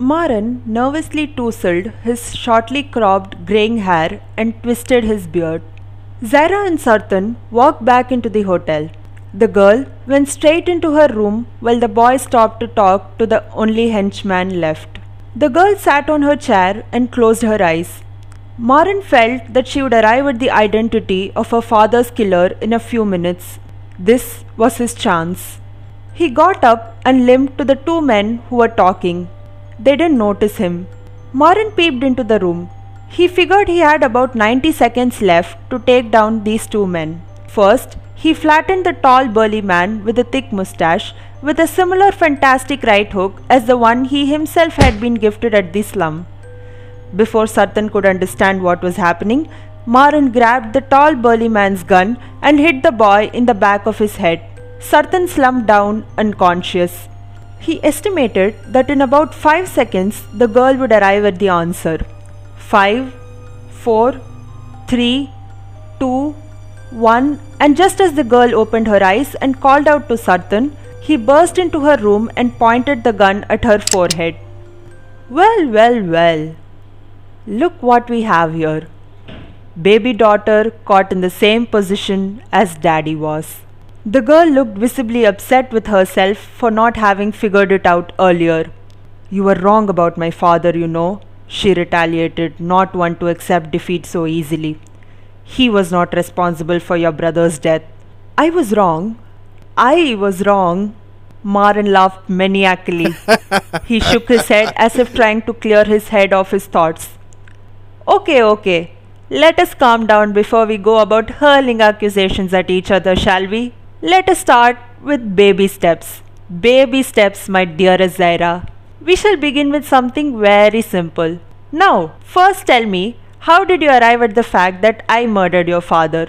Maaran nervously tousled his shortly cropped graying hair and twisted his beard. Zaira and Sartan walked back into the hotel. The girl went straight into her room while the boy stopped to talk to the only henchman left. The girl sat on her chair and closed her eyes. Maaran felt that she would arrive at the identity of her father's killer in a few minutes. This was his chance. He got up and limped to the two men who were talking. They didn't notice him. Maaran peeped into the room. He figured he had about 90 seconds left to take down these two men. First, he flattened the tall burly man with a thick mustache with a similar fantastic right hook as the one he himself had been gifted at the slum. Before Sartan could understand what was happening, Maaran grabbed the tall burly man's gun and hit the boy in the back of his head. Sartan slumped down unconscious. He estimated that in about 5 seconds the girl would arrive at the answer. Five, four, three, two, one, and just as the girl opened her eyes and called out to Sartan, he burst into her room and pointed the gun at her forehead. Well, well, well. Look what we have here. Baby daughter caught in the same position as daddy was. The girl looked visibly upset with herself for not having figured it out earlier. You were wrong about my father, you know, she retaliated, not one to accept defeat so easily. He was not responsible for your brother's death. I was wrong. I was wrong. Maaran laughed maniacally. he shook his head as if trying to clear his head of his thoughts. Okay, okay. Let us calm down before we go about hurling accusations at each other, shall we? Let us start with baby steps. Baby steps, my dearest Zaira. We shall begin with something very simple. Now, first tell me, how did you arrive at the fact that I murdered your father?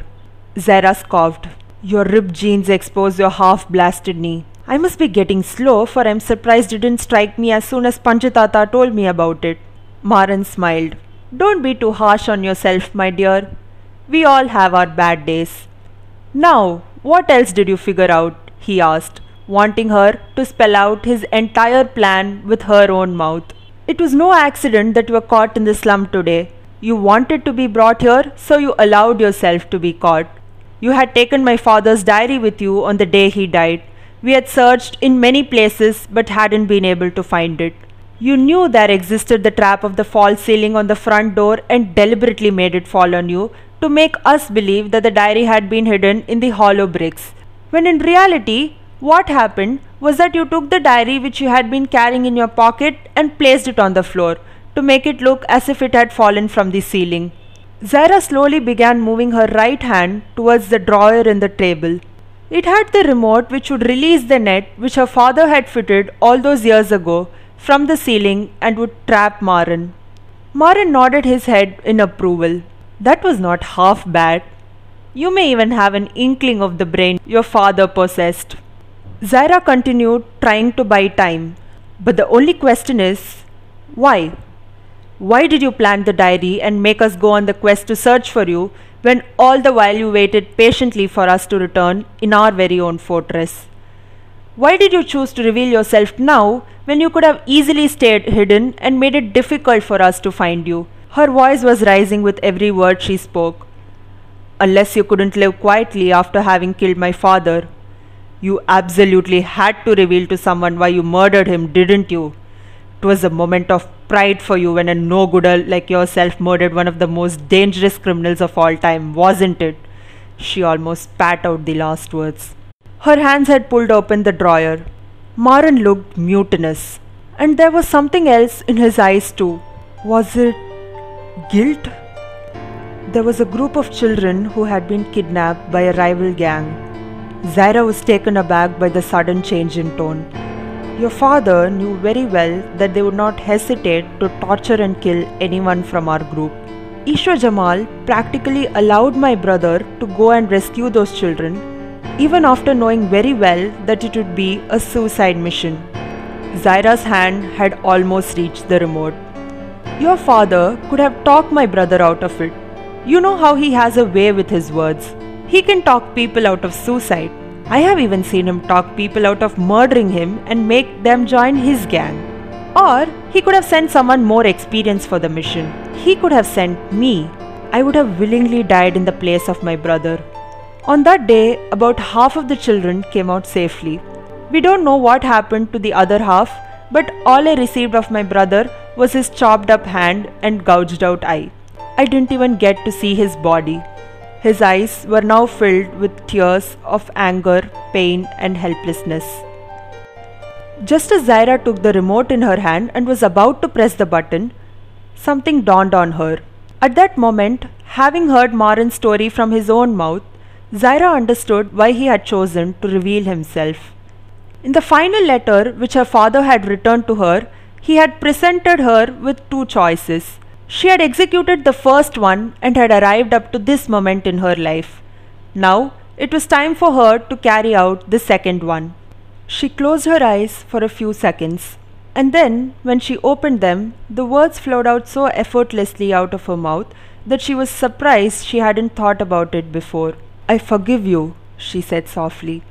Zaira scoffed. Your ripped jeans expose your half blasted knee. I must be getting slow, for I'm surprised you didn't strike me as soon as Panchitata told me about it. Maaran smiled. Don't be too harsh on yourself, my dear. We all have our bad days. Now, what else did you figure out? he asked wanting her to spell out his entire plan with her own mouth. It was no accident that you were caught in the slum today. You wanted to be brought here, so you allowed yourself to be caught. You had taken my father's diary with you on the day he died. We had searched in many places but hadn't been able to find it. You knew there existed the trap of the false ceiling on the front door and deliberately made it fall on you to make us believe that the diary had been hidden in the hollow bricks. When in reality, what happened was that you took the diary which you had been carrying in your pocket and placed it on the floor to make it look as if it had fallen from the ceiling. Zaira slowly began moving her right hand towards the drawer in the table. It had the remote which would release the net which her father had fitted all those years ago from the ceiling and would trap Maaran. Maaran nodded his head in approval. That was not half bad. You may even have an inkling of the brain your father possessed. Zaira continued trying to buy time. But the only question is why? Why did you plant the diary and make us go on the quest to search for you when all the while you waited patiently for us to return in our very own fortress? Why did you choose to reveal yourself now when you could have easily stayed hidden and made it difficult for us to find you? Her voice was rising with every word she spoke. Unless you couldn't live quietly after having killed my father, you absolutely had to reveal to someone why you murdered him, didn't you? It was a moment of pride for you when a no gooder like yourself murdered one of the most dangerous criminals of all time, wasn't it? She almost spat out the last words. Her hands had pulled open the drawer. Maaran looked mutinous, and there was something else in his eyes too. Was it guilt? There was a group of children who had been kidnapped by a rival gang. Zaira was taken aback by the sudden change in tone. Your father knew very well that they would not hesitate to torture and kill anyone from our group. Ishwar Jamal practically allowed my brother to go and rescue those children, even after knowing very well that it would be a suicide mission. Zaira's hand had almost reached the remote. Your father could have talked my brother out of it. You know how he has a way with his words. He can talk people out of suicide. I have even seen him talk people out of murdering him and make them join his gang. Or he could have sent someone more experienced for the mission. He could have sent me. I would have willingly died in the place of my brother. On that day, about half of the children came out safely. We don't know what happened to the other half, but all I received of my brother was his chopped up hand and gouged out eye. I didn't even get to see his body. His eyes were now filled with tears of anger, pain, and helplessness. Just as Zaira took the remote in her hand and was about to press the button, something dawned on her. At that moment, having heard Maaran's story from his own mouth, Zaira understood why he had chosen to reveal himself. In the final letter which her father had returned to her, he had presented her with two choices. She had executed the first one and had arrived up to this moment in her life. Now it was time for her to carry out the second one. She closed her eyes for a few seconds, and then, when she opened them, the words flowed out so effortlessly out of her mouth that she was surprised she hadn't thought about it before. I forgive you, she said softly.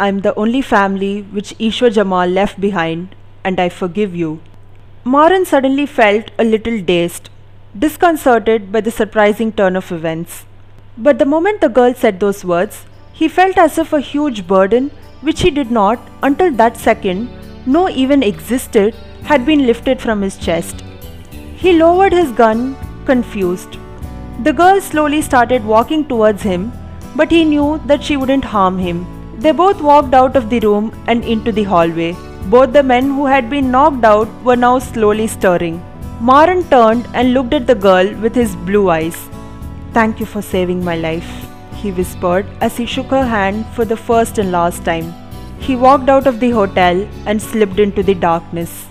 I am the only family which Ishwar Jamal left behind, and I forgive you. Maaran suddenly felt a little dazed, disconcerted by the surprising turn of events. But the moment the girl said those words, he felt as if a huge burden which he did not, until that second, know even existed, had been lifted from his chest. He lowered his gun, confused. The girl slowly started walking towards him, but he knew that she wouldn't harm him. They both walked out of the room and into the hallway. Both the men who had been knocked out were now slowly stirring. Maaran turned and looked at the girl with his blue eyes. Thank you for saving my life he whispered as he shook her hand for the first and last time. He walked out of the hotel and slipped into the darkness.